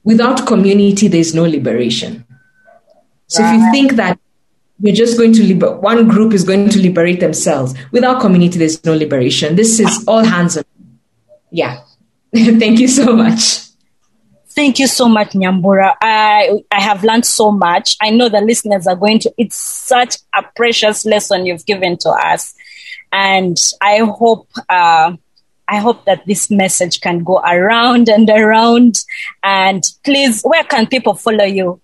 without community, there's no liberation. So right. if you think that we're just going to liber- one group is going to liberate themselves, without community, there's no liberation. This is all hands on. Yeah. Thank you so much. Thank you so much, Nyambura. I, I have learned so much. I know the listeners are going to, it's such a precious lesson you've given to us. And I hope, uh, I hope that this message can go around and around. And please, where can people follow you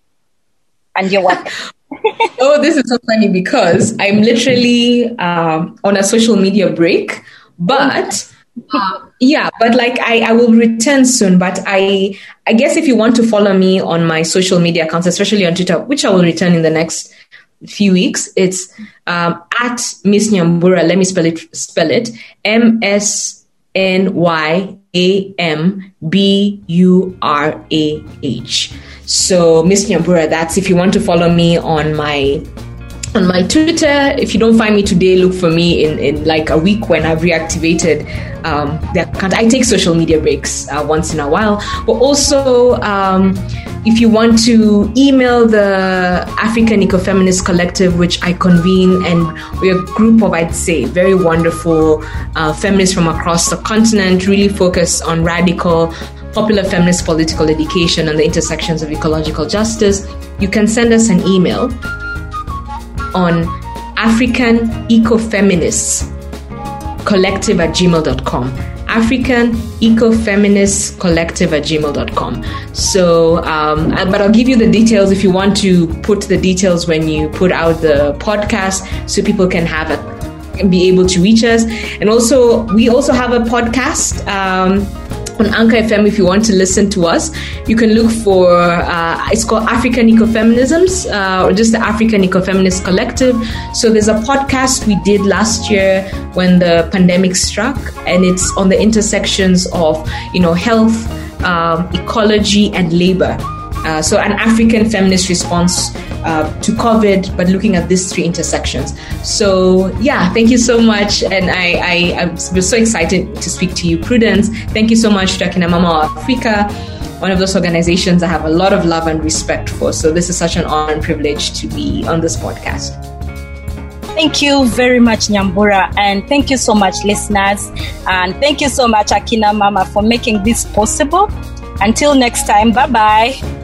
and your work? oh, this is so funny because I'm literally um, on a social media break, but uh, yeah, but like I, I will return soon. But I, I guess if you want to follow me on my social media accounts, especially on Twitter, which I will return in the next few weeks, it's um, at Miss Nyambura. Let me spell it. Spell it. M S N Y A M B U R A H. So Miss Nyambura, that's if you want to follow me on my on my Twitter. If you don't find me today, look for me in, in like a week when I've reactivated um, the account. I take social media breaks uh, once in a while, but also um, if you want to email the African Ecofeminist Collective, which I convene, and we're a group of, I'd say, very wonderful uh, feminists from across the continent, really focused on radical popular feminist political education and the intersections of ecological justice, you can send us an email on African Ecofeminists Collective at gmail.com. African Ecofeminist Collective at gmail.com. So, um, but I'll give you the details if you want to put the details when you put out the podcast so people can have it, be able to reach us. And also, we also have a podcast. Um, on Anchor FM if you want to listen to us. You can look for uh, it's called African Ecofeminisms uh, or just the African Ecofeminist Collective. So there's a podcast we did last year when the pandemic struck, and it's on the intersections of you know health, um, ecology, and labor. Uh, so, an African feminist response uh, to COVID, but looking at these three intersections. So, yeah, thank you so much. And I, I, I'm so excited to speak to you, Prudence. Thank you so much to Akina Mama Africa, one of those organizations I have a lot of love and respect for. So, this is such an honor and privilege to be on this podcast. Thank you very much, Nyambura. And thank you so much, listeners. And thank you so much, Akina Mama, for making this possible. Until next time, bye bye.